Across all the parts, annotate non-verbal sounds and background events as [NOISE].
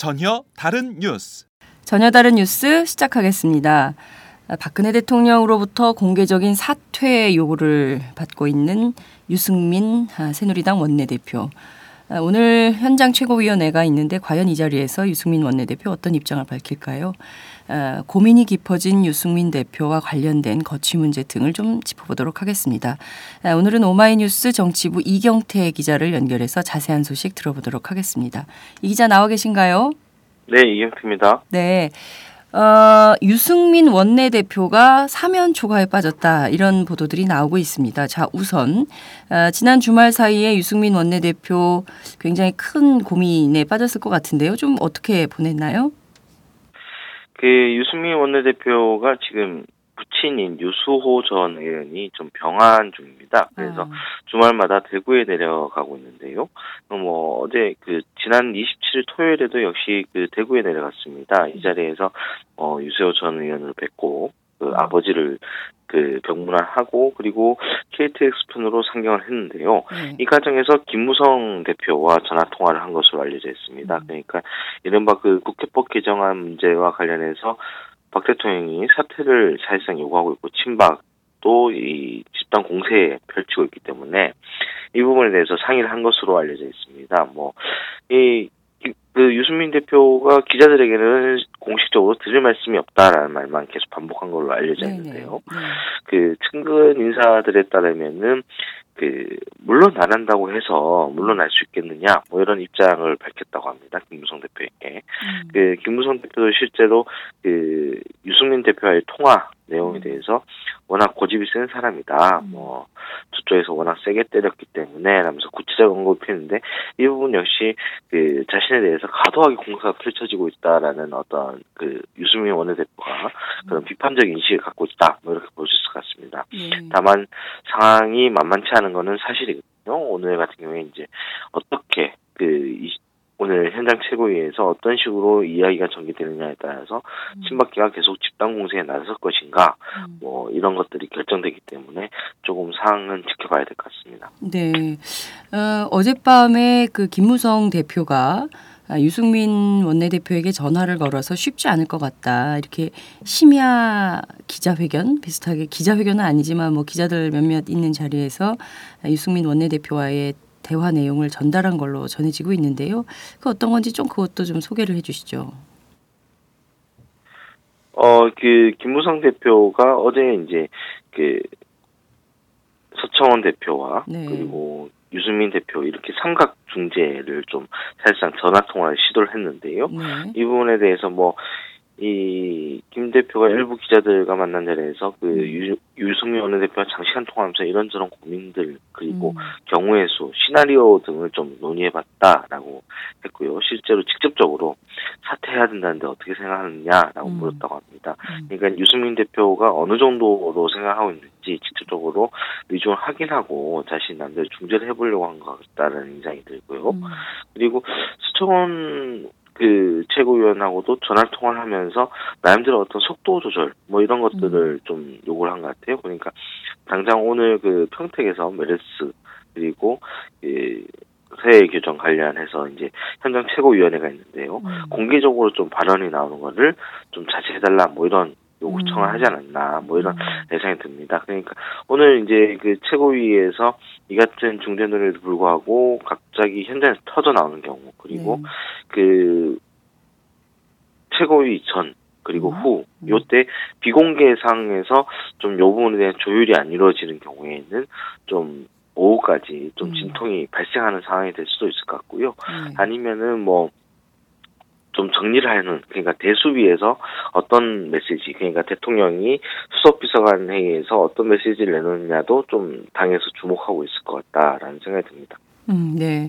전혀 다른 뉴스 전혀 다른 뉴스 시작하겠습니다. 박근혜 대통령으로부터 공개적인 사퇴 요구를 받고 있는 유승민 새누리당 원내대표. 오늘 현장 최고위원회가 있는데 과연 이 자리에서 유승민 원내대표 어떤 입장을 밝힐까요? 고민이 깊어진 유승민 대표와 관련된 거취 문제 등을 좀 짚어보도록 하겠습니다. 오늘은 오마이뉴스 정치부 이경태 기자를 연결해서 자세한 소식 들어보도록 하겠습니다. 이 기자 나와 계신가요? 네, 이경태입니다. 네. 어, 유승민 원내대표가 사면 초과에 빠졌다 이런 보도들이 나오고 있습니다. 자 우선 어, 지난 주말 사이에 유승민 원내대표 굉장히 큰 고민에 빠졌을 것 같은데요. 좀 어떻게 보냈나요? 그 유승민 원내대표가 지금 부친인 유수호 전 의원이 좀 병환 중입니다. 그래서 아. 주말마다 대구에 내려가고 있는데요. 뭐 어제 그 지난 27일 토요일에도 역시 그 대구에 내려갔습니다. 이 자리에서 어 유수호 전 의원을 뵙고 그 음. 아버지를 그 병문안하고 그리고 KTX 편으로 상경을 했는데요. 네. 이 과정에서 김무성 대표와 전화 통화를 한 것으로 알려져 있습니다. 음. 그러니까 이른바 그 국회법 개정안 문제와 관련해서 박 대통령이 사퇴를 사실상 요구하고 있고 친박도 이 집단 공세 펼치고 있기 때문에 이 부분에 대해서 상의를 한 것으로 알려져 있습니다. 뭐 이 그 유승민 대표가 기자들에게는 공식적으로 들을 말씀이 없다라는 말만 계속 반복한 걸로 알려져 있는데요. 네. 그 측근 인사들에 따르면은 그 물론 안 한다고 해서 물론 알 수 있겠느냐 뭐 이런 입장을 밝혔다고 합니다 김무성 대표에게 음. 그 김무성 대표도 실제로 그 유승민 대표와의 통화 내용에 음. 대해서 워낙 고집이 센 사람이다. 음. 뭐 저쪽에서 워낙 세게 때렸기 때문에 라면서 구체적 언급을 피는데 이 부분 역시 그 자신에 대해서 과도하게 공사가 펼쳐지고 있다라는 어떤 그 유승민 원내대표가 그런 비판적 인식을 갖고 있다. 뭐 이렇게 볼 수 있을 것 같습니다. 네. 다만 상황이 만만치 않은 거는 사실이거든요. 오늘 같은 경우에 이제 어떻게 그 오늘 현장 최고위에서 어떤 식으로 이야기가 전개되느냐에 따라서 음. 친박계가 계속 집단 공세에 나설 것인가 음. 뭐 이런 것들이 결정되기 때문에 조금 상황은 지켜봐야 될 것 같습니다. 네. 어, 어젯밤에 그 김무성 대표가 유승민 원내대표에게 전화를 걸어서 쉽지 않을 것 같다. 이렇게 심야 기자회견 비슷하게 기자회견은 아니지만 뭐 기자들 몇몇 있는 자리에서 유승민 원내대표와의 대화 내용을 전달한 걸로 전해지고 있는데요. 그 어떤 건지 좀 그것도 좀 소개를 해주시죠. 어, 그 김무성 대표가 어제 이제 그 서청원 대표와 네. 그리고 유승민 대표 이렇게 삼각 중재를 좀 사실상 전화 통화를 시도를 했는데요. 네. 이 부분에 대해서 뭐 이 김 대표가 일부 기자들과 만난 자리에서 그 음. 유, 유승민 원내대표가 장시간 통화하면서 이런저런 고민들 그리고 음. 경우의 수, 시나리오 등을 좀 논의해봤다라고 했고요. 실제로 직접적으로 사퇴해야 된다는데 어떻게 생각하느냐라고 음. 물었다고 합니다. 음. 그러니까 유승민 대표가 어느 정도로 생각하고 있는지 직접적으로 의중을 확인하고 자신 남들 중재를 해보려고 한 것 같다는 인상이 들고요. 음. 그리고 수청원 그 최고위원하고도 전화 통화를 하면서 나름대로 어떤 속도 조절 뭐 이런 것들을 음. 좀 요구를 한 것 같아요. 그러니까 당장 오늘 그 평택에서 메르스 그리고 이 세해 규정 관련해서 이제 현장 최고위원회가 있는데요. 음. 공개적으로 좀 발언이 나오는 거를 좀 자제해달라 뭐 이런 요구청을 음. 하지 않았나 뭐 이런 음. 예상이 듭니다. 그러니까 오늘 이제 그 최고위에서 이 같은 중대 논의에도 불구하고 갑자기 현장에서 터져 나오는 경우 그리고 네. 그 최고위 전 그리고 음. 후 요때 비공개상에서 좀 요 부분에 대한 조율이 안 이루어지는 경우에는 좀 오후까지 좀 음. 진통이 발생하는 상황이 될 수도 있을 것 같고요. 네. 아니면은 뭐 좀 정리를 하는 그러니까 대수비에서 어떤 메시지 그러니까 대통령이 수석비서관 회의에서 어떤 메시지를 내놓느냐도 좀 당에서 주목하고 있을 것 같다라는 생각이 듭니다. 음, 네.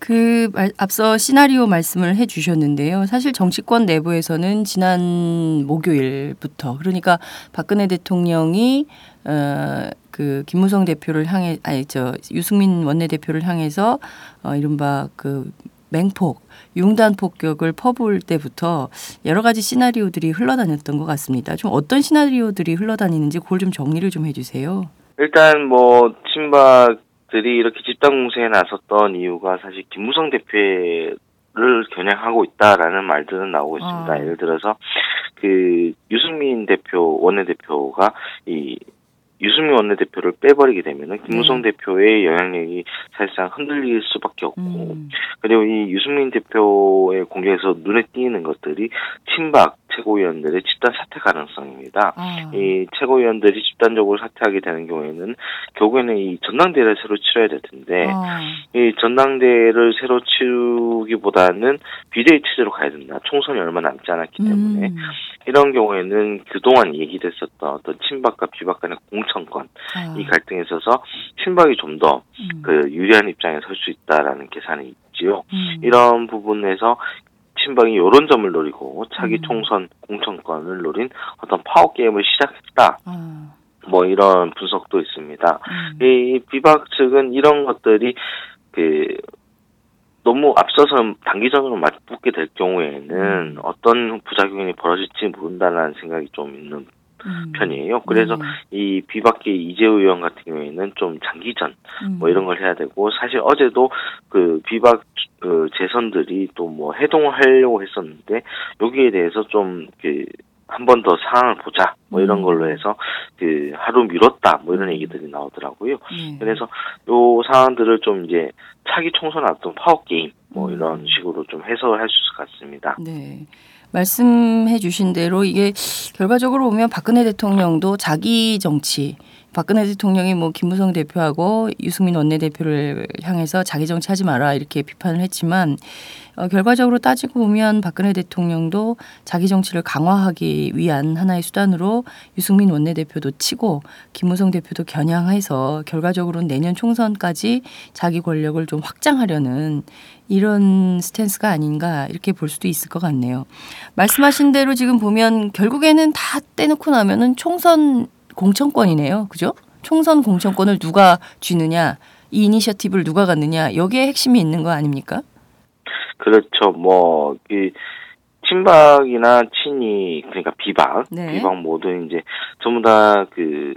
그 말- 앞서 시나리오 말씀을 해 주셨는데요. 사실 정치권 내부에서는 지난 목요일부터 그러니까 박근혜 대통령이 어, 그 김무성 대표를 향해 아니 저 유승민 원내대표를 향해서 어, 이른바 그 맹폭 융단 폭격을 퍼부을 때부터 여러 가지 시나리오들이 흘러다녔던 것 같습니다. 좀 어떤 시나리오들이 흘러다니는지 그걸 좀 정리를 좀 해주세요. 일단 뭐 친박들이 이렇게 집단 공세에 나섰던 이유가 사실 김무성 대표를 겨냥하고 있다라는 말들은 나오고 있습니다. 아. 예를 들어서 그 유승민 대표 원내대표가 이 유승민 원내대표를 빼버리게 되면은 김무성 대표의 영향력이 사실상 흔들릴 수밖에 없고 음. 그리고 이 유승민 대표의 공개에서 눈에 띄는 것들이 친박 최고위원들의 집단 사퇴 가능성입니다. 아. 이 최고위원들이 집단적으로 사퇴하게 되는 경우에는 결국에는 이 전당대회를 새로 치러야 될 텐데 아. 이 전당대회를 새로 치르기보다는 비대위 체제로 가야 된다. 총선이 얼마 남지 않았기 때문에 음. 이런 경우에는 그동안 얘기됐었던 어떤 친박과 비박 간의 공천 권 아. 이 갈등에 있어서 친박이 좀더 음. 그 유리한 입장에 설 수 있다라는 계산이 있지요. 음. 이런 부분에서 친박이 이런 점을 노리고 차기 음. 총선 공천권을 노린 어떤 파워 게임을 시작했다. 아. 뭐 이런 분석도 있습니다. 음. 이 비박 측은 이런 것들이 그 너무 앞서서 단기전으로 맞붙게 될 경우에는 음. 어떤 부작용이 벌어질지 모른다는 생각이 좀 있는 음. 편이에요. 그래서 네. 이 비박계 이재우 의원 같은 경우에는 좀 장기전 음. 뭐 이런 걸 해야 되고 사실 어제도 그 비박 그 재선들이 또 뭐 해동을 하려고 했었는데 여기에 대해서 좀그 한번더 상황을 보자 뭐 이런 음. 걸로 해서 그 하루 미뤘다 뭐 이런 얘기들이 나오더라고요. 네. 그래서 요 상황들을 좀 이제 차기 총선 앞둔 파워 게임 뭐 음. 이런 식으로 좀 해석을 할 수 있을 것 같습니다. 네. 말씀해 주신 대로 이게 결과적으로 보면 박근혜 대통령도 자기 정치 박근혜 대통령이 뭐 김무성 대표하고 유승민 원내대표를 향해서 자기 정치하지 마라 이렇게 비판을 했지만 어, 결과적으로 따지고 보면 박근혜 대통령도 자기 정치를 강화하기 위한 하나의 수단으로 유승민 원내대표도 치고 김무성 대표도 겨냥해서 결과적으로는 내년 총선까지 자기 권력을 좀 확장하려는 이런 스탠스가 아닌가 이렇게 볼 수도 있을 것 같네요. 말씀하신 대로 지금 보면 결국에는 다 떼놓고 나면은 총선 공천권이네요. 그죠? 총선 공천권을 누가 쥐느냐, 이 이니셔티브를 누가 갖느냐, 여기에 핵심이 있는 거 아닙니까? 그렇죠. 뭐, 그, 친박이나 친이, 그러니까 비박, 네. 비박 모두 이제 전부 다 그,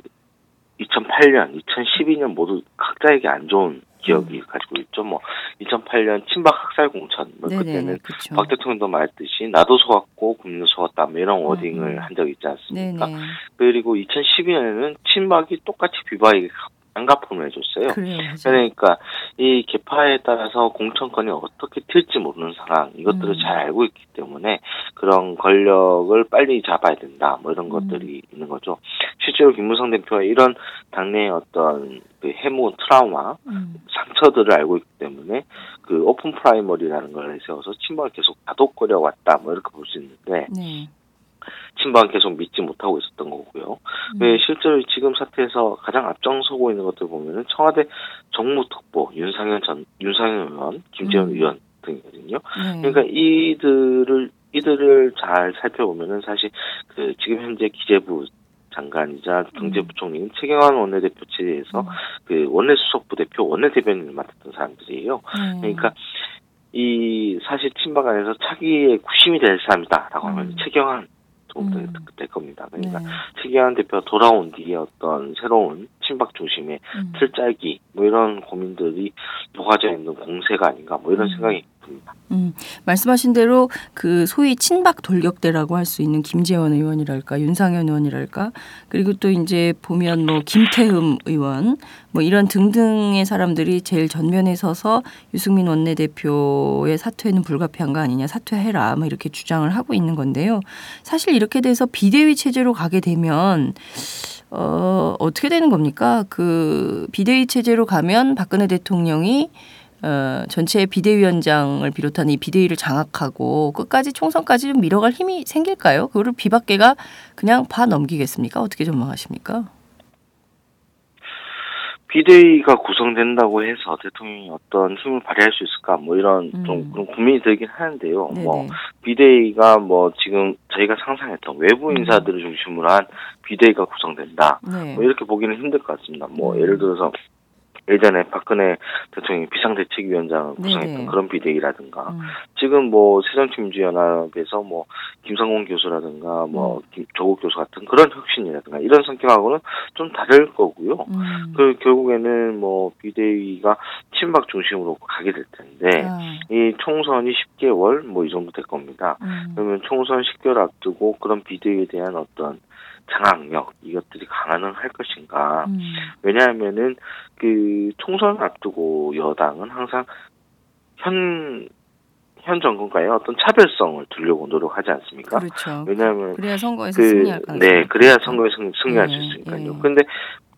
2008년, 2012년 모두 각자에게 안 좋은 기억이 가지고 있죠. 뭐, 2008년 친박 학살 공천, 뭐, 그때는 그렇죠. 박 대통령도 말했듯이 나도 속았고 국민도 속았다 뭐 이런 워딩을 음. 한 적이 있지 네네. 않습니까? 그리고 2012년에는 친박이 똑같이 비박에게 안가품을 해줬어요. 그래요. 그러니까 이 개파에 따라서 공천권이 어떻게 튈지 모르는 상황 이것들을 음. 잘 알고 있기 때문에 그런 권력을 빨리 잡아야 된다 뭐 이런 음. 것들이 있는 거죠. 실제로 김무성 대표가 이런 당내의 어떤 그 해묵은 트라우마 음. 상처들을 알고 있기 때문에 그 open primary라는 걸 내세워서 친박을 계속 다독거려 왔다 뭐 이렇게 볼 수 있는데 네. 친박은 계속 믿지 못하고 있었던 거고요. 음. 네, 실제로 지금 사태에서 가장 앞장서고 있는 것들 보면은 청와대 정무특보 윤상현 전 윤상현 의원, 김재원 음. 의원 등이거든요. 네. 그러니까 이들을 이들을 잘 살펴보면은 사실 그 지금 현재 기재부 장관이자 경제부총리인 최경환 원내대표 체제에서 음. 그 원내수석부 대표 원내대변인을 맡았던 사람들이에요. 네. 그러니까 이 사실 친박 안에서 차기의 구심이 될 사람이다라고 하면 음. 최경환 정도 음. 될 겁니다. 그러니까 네. 최경환 대표가 돌아온 뒤에 어떤 새로운 친박 중심의 음. 틀짜기 뭐 이런 고민들이 녹아져 있는 공세가 아닌가 뭐 이런 음. 생각이 듭니다. 음, 말씀하신 대로 그 소위 친박 돌격대라고 할 수 있는 김재원 의원이랄까 윤상현 의원이랄까 그리고 또 이제 보면 뭐 김태흠 의원 뭐 이런 등등의 사람들이 제일 전면에 서서 유승민 원내대표의 사퇴는 불가피한 거 아니냐 사퇴해라 뭐 이렇게 주장을 하고 있는 건데요. 사실 이렇게 돼서 비대위 체제로 가게 되면 어, 어떻게 되는 겁니까? 그 비대위 체제로 가면 박근혜 대통령이 어, 전체 비대위원장을 비롯한 이 비대위를 장악하고 끝까지 총선까지 좀 밀어갈 힘이 생길까요? 그거를 비박계가 그냥 봐 넘기겠습니까? 어떻게 전망하십니까? 비대위가 구성된다고 해서 대통령이 어떤 힘을 발휘할 수 있을까 뭐 이런 음. 좀 그런 고민이 들긴 하는데요. 네네. 뭐 비대위가 뭐 지금 저희가 상상했던 외부 음. 인사들을 중심으로 한 비대위가 구성된다. 네. 뭐 이렇게 보기는 힘들 것 같습니다. 뭐 음. 예를 들어서 예전에 박근혜 대통령이 비상대책위원장을 네네. 구성했던 그런 비대위라든가 음. 지금 뭐 새정치민주연합에서 뭐 김상곤 교수라든가 음. 뭐 김- 조국 교수 같은 그런 혁신이라든가 이런 성격하고는 좀 다를 거고요. 음. 그 결국에는 뭐 비대위가 친박 중심으로 가게 될 텐데 아, 이 총선이 10개월 뭐 이 정도 될 겁니다. 음. 그러면 총선 10개월 앞두고 그런 비대위에 대한 어떤 장악력 이것들이 가능할 것인가? 음. 왜냐하면은 그 총선 앞두고 여당은 항상 현, 현 정권과의 어떤 차별성을 두려고 노력하지 않습니까? 그렇죠. 왜냐하면 그래야 선거에서 그, 승리할 가능성이 네, 그래야 있으니까. 선거에 승, 승리할 예, 수 있으니까요. 예. 근데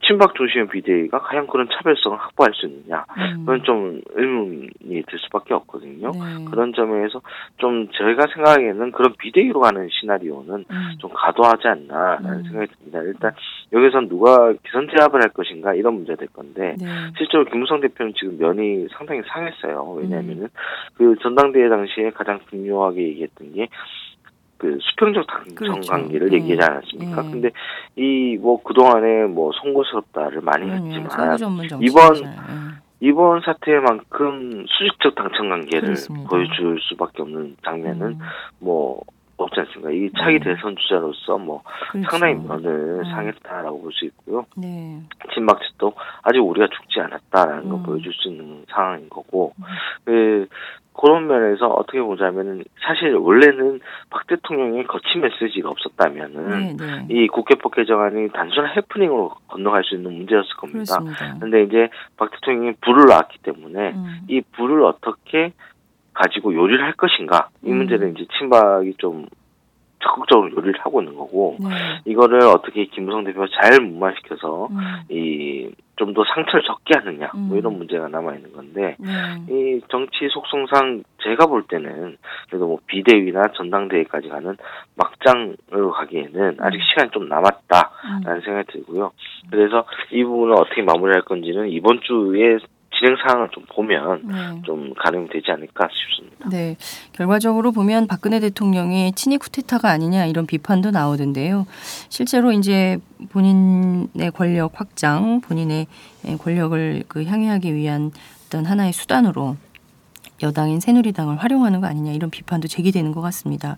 친박 중심의 비대위가 과연 그런 차별성을 확보할 수 있느냐? 음. 그건 좀 의문이 들 수밖에 없거든요. 네. 그런 점에서 좀 저희가 생각하기에는 그런 비대위로 가는 시나리오는 음. 좀 과도하지 않나라는 음. 생각이 듭니다. 일단 여기선 누가 기선 제압을 할 것인가 이런 문제가 될 건데 네. 실제로 김무성 대표는 지금 면이 상당히 상했어요. 음. 왜냐하면은 그 전당대회 당시에 가장 중요하게 얘기했던 게 그 수평적 당정 그렇죠. 관계를 예. 얘기하지 않았습니까? 예. 근데 이 뭐 그동안에 뭐 송구스럽다를 많이. 했지만 전문 정치. 이번 이번 사태만큼 수직적 당청 관계를 그렇습니다. 보여줄 수밖에 없는 장면은 음. 뭐 없지 않습니까? 이 차기 네. 대선 주자로서 뭐 그렇죠. 상당히 면을 음. 상했다라고 볼 수 있고요. 네. 친박 측도 아직 우리가 죽지 않았다라는 걸 음. 보여줄 수 있는 상황인 거고, 음. 그, 그런 면에서 어떻게 보자면은 사실 원래는 박 대통령의 거친 메시지가 없었다면은 네, 네. 이 국회법 개정안이 단순한 해프닝으로 건너갈 수 있는 문제였을 겁니다. 그렇습니다. 근데 이제 박 대통령이 불을 놨기 때문에 음. 이 불을 어떻게 가지고 요리를 할 것인가 이 음. 문제는 이제 친박이 좀 적극적으로 요리를 하고 있는 거고 네. 이거를 어떻게 김무성 대표가 잘 무마시켜서 음. 이좀 더 상처를 적게 하느냐 뭐 음. 이런 문제가 남아 있는 건데 네. 이 정치 속성상 제가 볼 때는 그래도 뭐 비대위나 전당대회까지 가는 막장으로 가기에는 아직 음. 시간이 좀 남았다라는 음. 생각이 들고요. 그래서 이 부분을 어떻게 마무리할 건지는 이번 주에 진행 상황을 좀 보면 네. 좀 가능이 되지 않을까 싶습니다. 네. 결과적으로 보면 박근혜 대통령의 친위 쿠데타가 아니냐 이런 비판도 나오던데요. 실제로 이제 본인의 권력 확장, 본인의 권력을 그 향유하기 위한 어떤 하나의 수단으로 여당인 새누리당을 활용하는 거 아니냐 이런 비판도 제기되는 것 같습니다.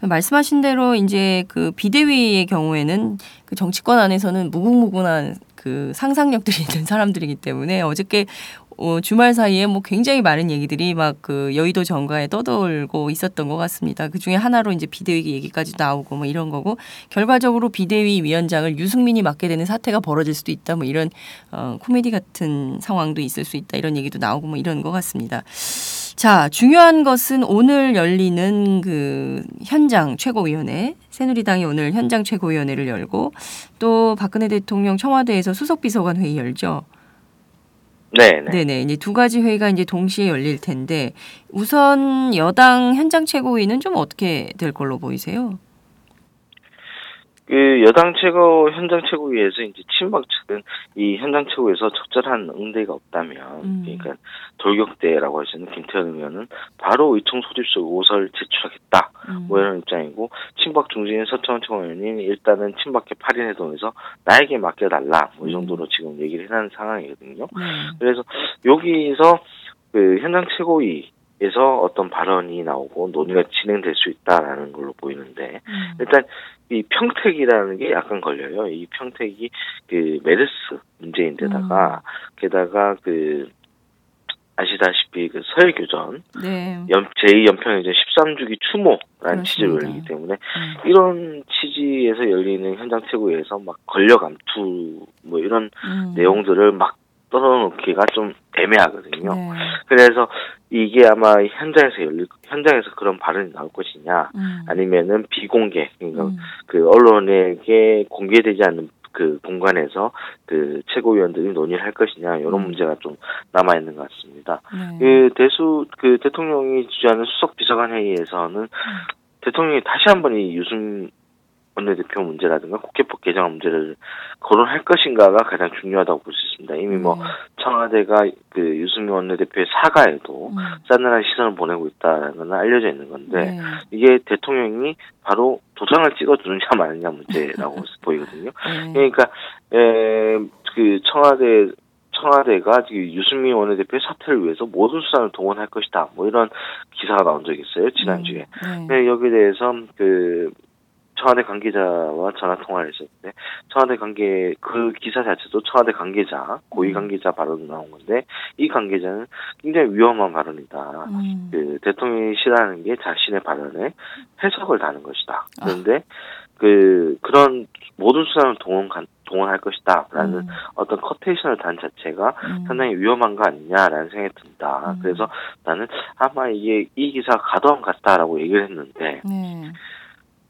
말씀하신 대로 이제 그 비대위의 경우에는 그 정치권 안에서는 무궁무진한 그 상상력들이 있는 사람들이기 때문에 어저께 어, 주말 사이에 뭐 굉장히 많은 얘기들이 막 그 여의도 정가에 떠돌고 있었던 것 같습니다. 그 중에 하나로 이제 비대위 얘기까지 나오고 뭐 이런 거고 결과적으로 비대위 위원장을 유승민이 맡게 되는 사태가 벌어질 수도 있다. 뭐 이런 어, 코미디 같은 상황도 있을 수 있다. 이런 얘기도 나오고 뭐 이런 것 같습니다. 자, 중요한 것은 오늘 열리는 그 현장 최고위원회, 새누리당이 오늘 현장 최고위원회를 열고 또 박근혜 대통령 청와대에서 수석비서관 회의 열죠. 네, 네. 이제 두 가지 회의가 이제 동시에 열릴 텐데 우선 여당 현장 최고위는 좀 어떻게 될 걸로 보이세요? 그 여당 최고 현장 최고위에서 이제 친박 측은 이 현장 최고에서 적절한 응대가 없다면 음. 그러니까 돌격대라고 할수 있는 김태현 의원은 바로 의총 소집서 5설 제출하겠다 음. 뭐 이런 입장이고 친박 중진 서청원 최고위원이 일단은 친박계 8인 회동에서 나에게 맡겨달라 뭐 이 정도로 지금 얘기를 해놓은 상황이거든요. 네. 그래서 여기서 그 현장 최고위 에서 어떤 발언이 나오고 논의가 진행될 수 있다라는 걸로 보이는데 음. 일단 이 평택이라는 게 약간 걸려요. 이 평택이 그 메르스 문제인데다가 게다가 그 아시다시피 그 서해교전 네. 연, 제2연평해전 13주기 추모라는 취지로. 열리기 때문에 음. 이런 취지에서 열리는 현장 최고위에서 막 권력 암투 뭐 이런 음. 내용들을 막 떨어놓기가 좀 애매하거든요. 네. 그래서 이게 아마 현장에서 열릴 현장에서 그런 발언이 나올 것이냐 음. 아니면은 비공개 그러니까 음. 그 언론에게 공개되지 않는 그 공간에서 그 최고위원들이 논의를 할 것이냐 이런 음. 문제가 좀 남아 있는 것 같습니다. 네. 그 대수 그 대통령이 주재하는 수석 비서관 회의에서는 음. 대통령이 다시 한번 이 유승 원내대표 문제라든가 국회법 개정 문제를 거론할 것인가가 가장 중요하다고 볼 수 있습니다. 이미 뭐 네. 청와대가 그 유승민 원내대표의 사과에도 음. 싸늘한 시선을 보내고 있다는 건 알려져 있는 건데 네. 이게 대통령이 바로 도장을 찍어주느냐 [LAUGHS] 마느냐 문제라고 [LAUGHS] 보이거든요. 네. 그러니까 에, 그 청와대 청와대가 지금 유승민 원내대표의 사퇴를 위해서 모든 수단을 동원할 것이다. 뭐 이런 기사가 나온 적이 있어요 지난주에. 네. 네, 여기에 대해서 그 청와대 관계자와 전화 통화를 했었는데 청와대 관계 그 기사 자체도 청와대 관계자 고위 관계자 발언 나온 건데 이 관계자는 굉장히 위험한 발언이다. 음. 그 대통령이 싫어하는 게 자신의 발언에 해석을 다는 것이다. 그런데 그 그런 모든 수단을 동원 동원할 것이다라는 음. 어떤 커테이션을 단 자체가 음. 상당히 위험한 거 아니냐라는 생각이 든다. 음. 그래서 나는 아마 이게 이 기사가 가도한 같다라고 얘기를 했는데 네.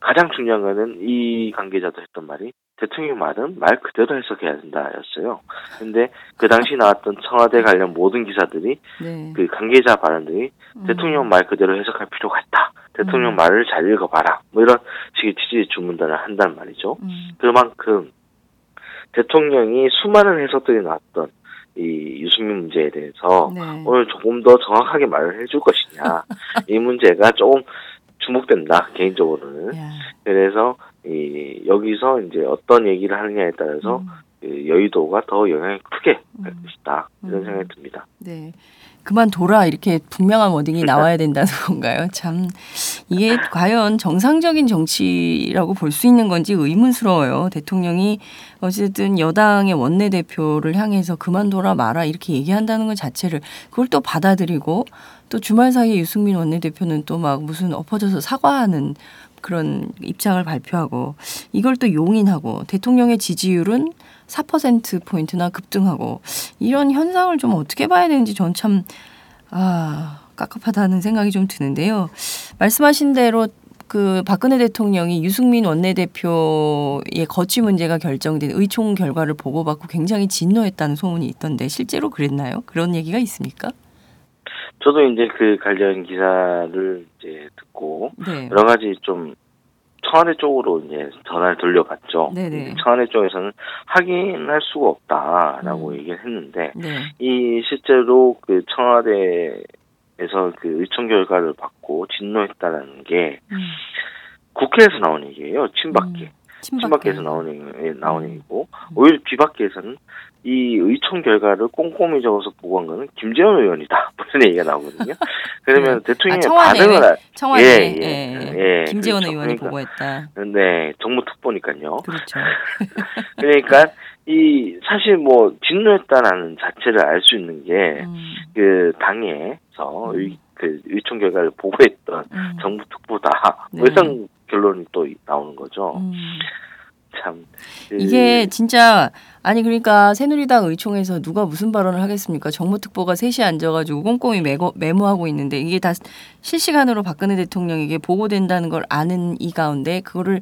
가장 중요한 거는 이 관계자도 했던 말이 대통령 말은 말 그대로 해석해야 된다였어요. 근데 그 당시 나왔던 청와대 관련 모든 기사들이 네. 그 관계자 발언들이 음. 대통령 말 그대로 해석할 필요가 있다. 대통령 음. 말을 잘 읽어봐라. 뭐 이런 식의 취지의 주문단을 한단 말이죠. 음. 그만큼 대통령이 수많은 해석들이 나왔던 이 유승민 문제에 대해서 네. 오늘 조금 더 정확하게 말을 해줄 것이냐 [LAUGHS] 이 문제가 조금 주목된다 개인적으로는 야. 그래서 이 여기서 이제 어떤 얘기를 하느냐에 따라서 음. 그 여의도가 더 영향이 크게 갈 음. 것이다 이런 음. 생각이 듭니다. 네. 그만둬라 이렇게 분명한 워딩이 [LAUGHS] 나와야 된다는 건가요? 참 이게 과연 정상적인 정치라고 볼 수 있는 건지 의문스러워요. 대통령이 어쨌든 여당의 원내대표를 향해서 그만둬라 마라 이렇게 얘기한다는 것 자체를 그걸 또 받아들이고 또 주말 사이에 유승민 원내대표는 또 막 무슨 엎어져서 사과하는 그런 입장을 발표하고 이걸 또 용인하고 대통령의 지지율은 4% 포인트나 급등하고 이런 현상을 좀 어떻게 봐야 되는지 전 참 아, 깝깝하다는 생각이 좀 드는데요. 말씀하신 대로 그 박근혜 대통령이 유승민 원내대표의 거취 문제가 결정된 의총 결과를 보고받고 굉장히 진노했다는 소문이 있던데 실제로 그랬나요? 그런 얘기가 있습니까? 저도 이제 그 관련 기사를 이제 듣고 네. 여러 가지 좀 청와대 쪽으로 이제 전화를 돌려봤죠. 네네. 청와대 쪽에서는 확인할 수가 없다라고 음. 얘기를 했는데 네. 이 실제로 그 청와대에서 그 의총 결과를 받고 진노했다는 게 음. 국회에서 나온 얘기예요. 친박계. 음. 친박계 에서 나온 얘기, 나온 음. 얘기고 오히려 비박계에서는 이 의총 결과를 꼼꼼히 적어서 보고한 거는 김재원 의원이다. [LAUGHS] 무슨 얘기가 나오거든요. 그러면 네. 대통령의 아, 반응을 알- 청와대 예, 예, 예, 예, 김재원 그렇죠. 의원이 그러니까. 보고했다. 네, 정무 특보니까요. 그렇죠. [LAUGHS] [LAUGHS] 그러니까 이 사실 뭐 진노했다라는 자체를 알 수 있는 게 음, 그 당에서 음. 의, 그 의총 결과를 보고했던 음, 정부 특보다 네. 뭐 이런 결론이 또 나오는 거죠. 음. 참 그, 이게 진짜 아니 그러니까 새누리당 의총에서 누가 무슨 발언을 하겠습니까? 정무특보가 셋이 앉아가지고 꼼꼼히 메고, 메모하고 있는데 이게 다 실시간으로 박근혜 대통령에게 보고된다는 걸 아는 이 가운데 그거를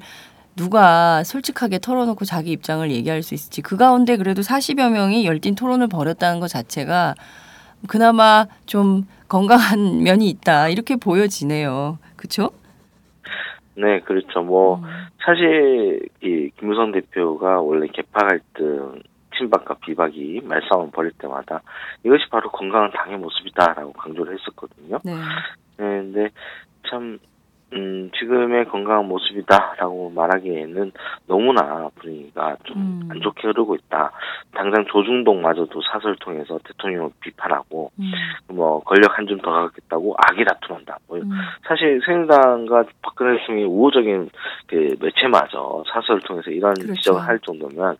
누가 솔직하게 털어놓고 자기 입장을 얘기할 수 있을지 그 가운데 그래도 40여 명이 열띤 토론을 벌였다는 것 자체가 그나마 좀 건강한 면이 있다 이렇게 보여지네요. 그렇죠? 네, 그렇죠. 뭐 음. 사실 이 김무성 대표가 원래 개파 갈등 친박과 비박이 말싸움을 벌일 때마다 이것이 바로 건강한 당의 모습이다라고 강조를 했었거든요. 네. 네, 근데 참 음, 지금의 건강한 모습이다라고 말하기에는 너무나 분위기가 좀 음. 안 좋게 흐르고 있다. 당장 조중동마저도 사설을 통해서 대통령을 비판하고 음. 뭐 권력 한 줌 더 가겠다고 악의 다툼한다. 뭐 음. 사실 새누리당과 박근혜 대통령이 우호적인 그 매체마저 사설을 통해서 이런 그렇죠. 지적을 할 정도면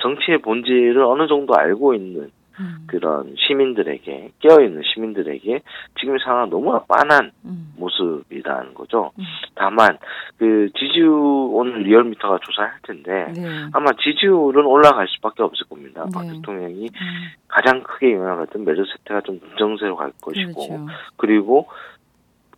정치의 본질을 어느 정도 알고 있는 음. 그런 시민들에게 깨어 있는 시민들에게 지금 상황은 너무나 빤한 음. 모습이라는 거죠. 음. 다만 그 지지율 오늘 리얼미터가 조사할 텐데 네. 아마 지지율은 올라갈 수밖에 없을 겁니다. 박 네. 대통령이 음. 가장 크게 영향을 받은 메르 세태가 좀 긍정세로 갈 것이고 그렇죠. 그리고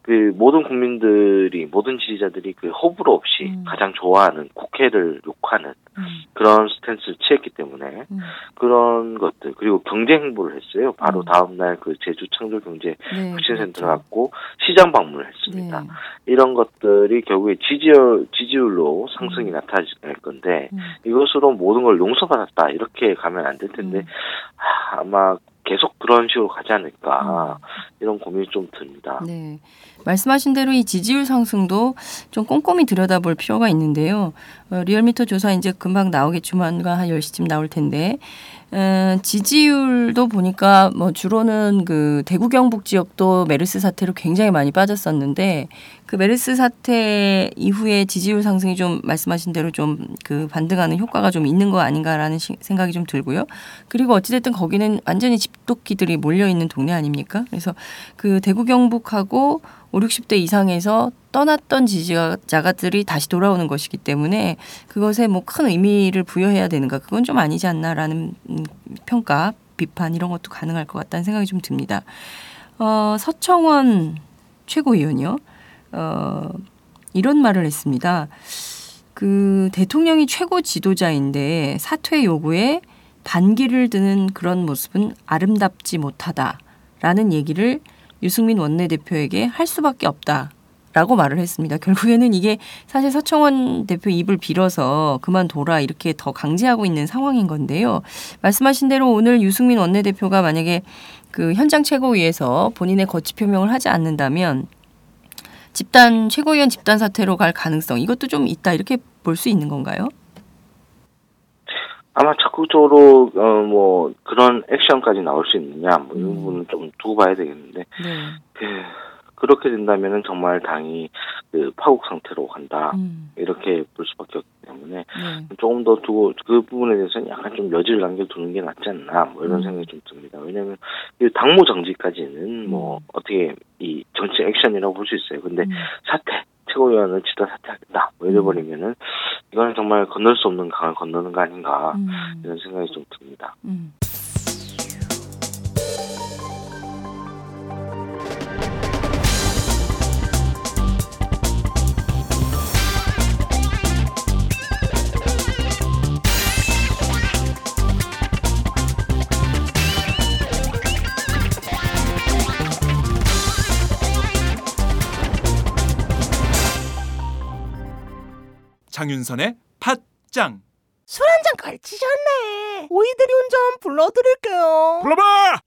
그 모든 국민들이 모든 지지자들이 그 호불호 없이 음. 가장 좋아하는 국회를 욕하는 음, 그런 스탠스를 취했기 때문에 음. 그런 것들 그리고 경제 행보를 했어요. 바로 음. 다음 날 그 제주 창조 경제 네, 혁신센터 그렇죠. 갔고 시장 방문을 했습니다. 네. 이런 것들이 결국에 지지율 지지율로 상승이 음. 나타날 건데 음, 이것으로 모든 걸 용서받았다 이렇게 가면 안 될 텐데 음. 아, 아마 계속 그런 식으로 가지 않을까 음. 이런 고민이 좀 듭니다. 네. 말씀하신 대로 이 지지율 상승도 좀 꼼꼼히 들여다볼 필요가 있는데요. 어, 리얼미터 조사 이제 금방 나오겠지만 한 10시쯤 나올 텐데 어, 지지율도 보니까 뭐 주로는 그 대구 경북 지역도 메르스 사태로 굉장히 많이 빠졌었는데 그 메르스 사태 이후에 지지율 상승이 좀 말씀하신 대로 좀 그 반등하는 효과가 좀 있는 거 아닌가라는 시- 생각이 좀 들고요. 그리고 어찌됐든 거기는 완전히 집도끼들이 몰려 있는 동네 아닙니까? 그래서 그 대구 경북하고 5, 60대 이상에서 떠났던 지지자가들이 다시 돌아오는 것이기 때문에 그것에 뭐 큰 의미를 부여해야 되는가 그건 좀 아니지 않나라는 음, 평가 비판 이런 것도 가능할 것 같다는 생각이 좀 듭니다. 어, 서청원 최고위원이요. 어, 이런 말을 했습니다. 그 대통령이 최고 지도자인데 사퇴 요구에 반기를 드는 그런 모습은 아름답지 못하다라는 얘기를 유승민 원내대표에게 할 수밖에 없다 라고 말을 했습니다. 결국에는 이게 사실 서청원 대표 입을 빌어서 그만둬라 이렇게 더 강제하고 있는 상황인 건데요. 말씀하신 대로 오늘 유승민 원내대표가 만약에 그 현장 최고위에서 본인의 거취 표명을 하지 않는다면 집단 최고위원 집단 사퇴로 갈 가능성 이것도 좀 있다 이렇게 볼 수 있는 건가요? 아마 적극적으로 어, 뭐 그런 액션까지 나올 수 있느냐 뭐이 음. 부분은 좀 두고 봐야 되겠는데 네. 그, 그렇게 된다면은 정말 당이 그 파국 상태로 간다 음, 이렇게 볼 수밖에 없기 때문에 네. 조금 더 두고 그 부분에 대해서는 약간 좀 여지를 남겨두는 게 낫지 않나 뭐 이런 음. 생각이 좀 듭니다. 왜냐하면 이 당무 정지까지는 뭐 음. 어떻게 이 정치 액션이라고 볼 수 있어요. 근데 음, 사퇴 최고위원을 집단 사퇴하겠다 뭐 이래버리면은 이거는 정말 건널 수 없는 강을 건너는 거 아닌가 음, 이런 생각이 좀 듭니다. 장윤선의 팟짱 술 한 잔 걸치셨네. 오이들이 운전 불러드릴게요. 불러봐!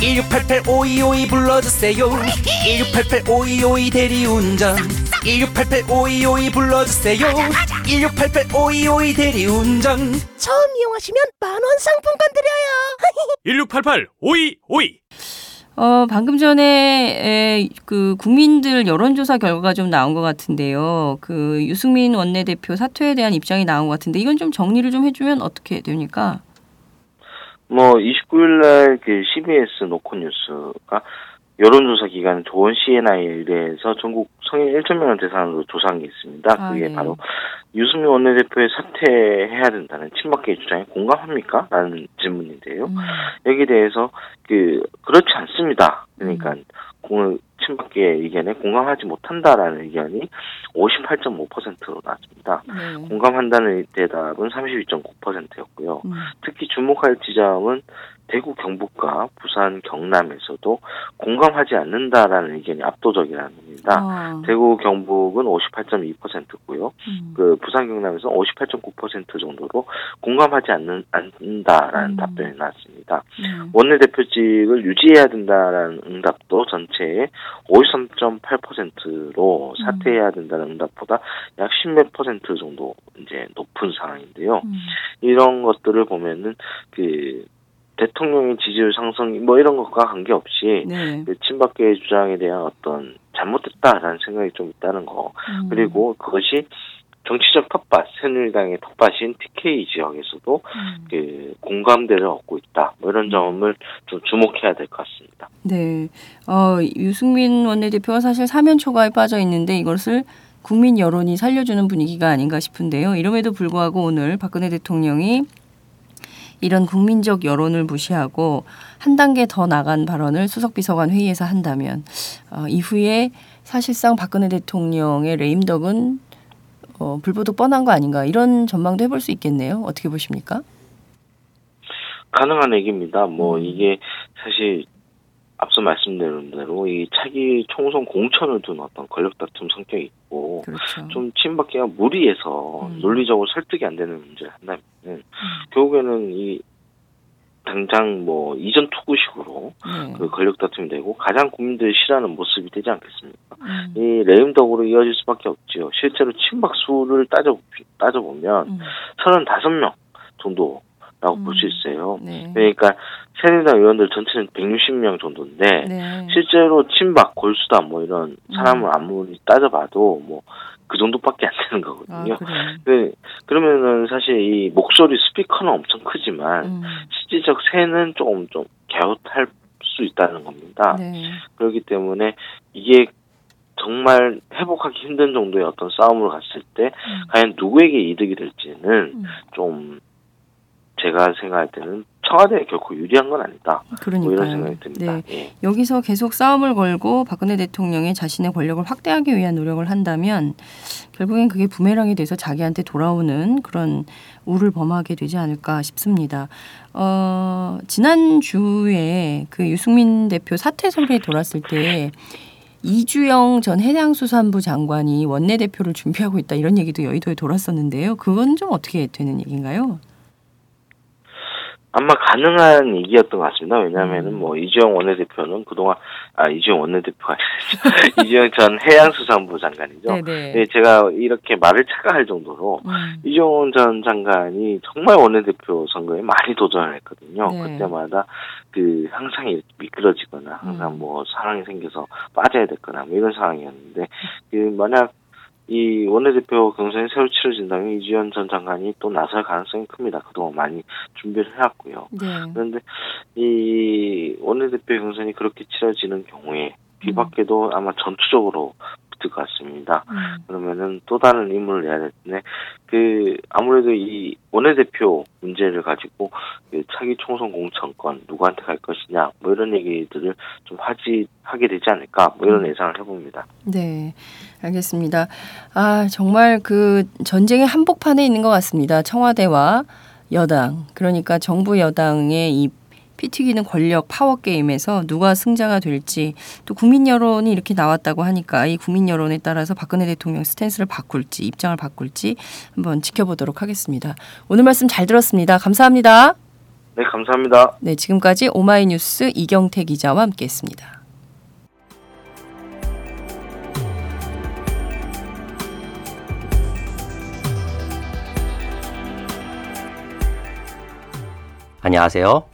1688 오이오이 불러주세요. 1688 오이오이 대리운전. 1688 오이오이 불러주세요. 1688 오이오이 대리운전. 처음 이용하시면 만 원 상품권 드려요. [LAUGHS] 1688 5252 어, 방금 전에 에, 그 국민들 여론조사 결과가 좀 나온 것 같은데요. 그 유승민 원내대표 사퇴에 대한 입장이 나온 것 같은데 이건 좀 정리를 좀 해주면 어떻게 됩니까? 뭐 29일 날 그 CBS 노컷 뉴스가 여론조사 기관 좋은 CNI에 의뢰해서 전국 성인 1천 명을 대상으로 조사한 게 있습니다. 아, 그게 예. 바로 유승민 원내대표의 사퇴해야 된다는 친박계의 주장에 공감합니까? 라는 질문인데요. 음, 여기에 대해서 그 그렇지 않습니다. 그러니까 음. 공 친박계의 의견에 공감하지 못한다라는 의견이 58.5%로 나왔습니다. 네. 공감한다는 대답은 32.9%였고요. 음, 특히 주목할 지점은 대구 경북과 부산 경남에서도 공감하지 않는다라는 의견이 압도적이라는 겁니다. 아, 대구 경북은 58.2%고요. 음, 그 부산 경남에서 58.9% 정도로 공감하지 않는 않는다라는 음. 답변이 나왔습니다. 음, 원내대표직을 유지해야 된다라는 응답도 전체의 53.8%로 음. 사퇴해야 된다는 응답보다 약 10몇 퍼센트 정도 이제 높은 상황인데요. 음, 이런 것들을 보면은 그 대통령의 지지율 상승 뭐 이런 것과 관계없이 네. 그 친박계의 주장에 대한 어떤 잘못됐다라는 생각이 좀 있다는 거 음, 그리고 그것이 정치적 텃밭 새누리당의 텃밭인 TK 지역에서도 음. 그 공감대를 얻고 있다 뭐 이런 점을 좀 주목해야 될 것 같습니다. 네. 어, 유승민 원내대표가 사실 사면 초과에 빠져 있는데 이것을 국민 여론이 살려주는 분위기가 아닌가 싶은데요. 이름에도 불구하고 오늘 박근혜 대통령이 이런 국민적 여론을 무시하고 한 단계 더 나간 발언을 수석비서관 회의에서 한다면 어, 이후에 사실상 박근혜 대통령의 레임덕은 어, 불보듯 뻔한 거 아닌가 이런 전망도 해볼 수 있겠네요. 어떻게 보십니까? 가능한 얘기입니다. 뭐 음. 이게 사실 앞서 말씀드린 대로 이 차기 총선 공천을 둔 어떤 권력 다툼 성격이 있고 그렇죠. 좀 친박계가 무리해서 음. 논리적으로 설득이 안 되는 문제를 한다면 결국에는 이 당장 뭐 이전 투구식으로 네. 그 권력 다툼이 되고 가장 국민들이 싫어하는 모습이 되지 않겠습니까? 음. 이 레임덕으로 이어질 수밖에 없지요. 실제로 친박 수를 따져 따져 보면 음. 35명 정도 라고 음. 볼수 있어요. 네. 그러니까 새누리당 의원들 전체는 160명 정도인데 네. 실제로 친박, 골수단 뭐 이런 사람을 음. 아무리 따져봐도 뭐 그 정도밖에 안 되는 아, 거거든요. 그래요. 그 [LAUGHS] 그러면은 사실 이 목소리 스피커는 엄청 크지만 음. 실질적 세는 조금 좀 갸웃할 수 있다는 겁니다. 네. 그렇기 때문에 이게 정말 회복하기 힘든 정도의 어떤 싸움을 갔을 때 음. 과연 누구에게 이득이 될지는 음. 좀 제가 생각할 때는 청와대에 결코 유리한 건 아니다. 뭐 이런 그러니까요. 생각이 듭니다. 네. 예. 여기서 계속 싸움을 걸고 박근혜 대통령이 자신의 권력을 확대하기 위한 노력을 한다면 결국엔 그게 부메랑이 돼서 자기한테 돌아오는 그런 우를 범하게 되지 않을까 싶습니다. 어, 지난 주에 그 유승민 대표 사퇴 소리 돌았을 때 이주영 전 해양수산부 장관이 원내대표를 준비하고 있다 이런 얘기도 여의도에 돌았었는데요. 그건 좀 어떻게 되는 얘기인가요? 아마 가능한 얘기였던 것 같습니다. 왜냐하면은 음. 뭐 이주영 원내대표는 그동안 아 이주영 원내대표가 [LAUGHS] 이주영 전 해양수산부 장관이죠. 네네. 네, 제가 이렇게 말을 착각할 정도로 음. 이종훈 전 장관이 정말 원내대표 선거에 많이 도전을 했거든요. 네. 그때마다 그 항상 이렇게 미끄러지거나 항상 음. 뭐 상황이 생겨서 빠져야 됐거나 뭐 이런 상황이었는데 그 만약 이 원내대표 경선이 새로 치러진다면 이주연 전 장관이 또 나설 가능성이 큽니다. 그동안 많이 준비를 해왔고요. 네. 그런데 이 원내대표 경선이 그렇게 치러지는 경우에 비박계도 아마 전투적으로 붙을 것 같습니다. 음. 그러면은 또 다른 임무를 내야 될 텐데 그 아무래도 이 원내대표 문제를 가지고 그 차기 총선 공천권 누구한테 갈 것이냐 뭐 이런 얘기들을 좀 회자하게 되지 않을까 뭐 이런 음. 예상을 해봅니다. 네, 알겠습니다. 아, 정말 그 전쟁의 한복판에 있는 것 같습니다. 청와대와 여당. 그러니까 정부 여당의 이 피 튀기는 권력 파워 게임에서 누가 승자가 될지 또 국민 여론이 이렇게 나왔다고 하니까 이 국민 여론에 따라서 박근혜 대통령 stance를 바꿀지 입장을 바꿀지 한번 지켜보도록 하겠습니다. 오늘 말씀 잘 들었습니다. 감사합니다. 네, 감사합니다. 네, 지금까지 오마이뉴스 이경태 기자와 함께했습니다. 안녕하세요.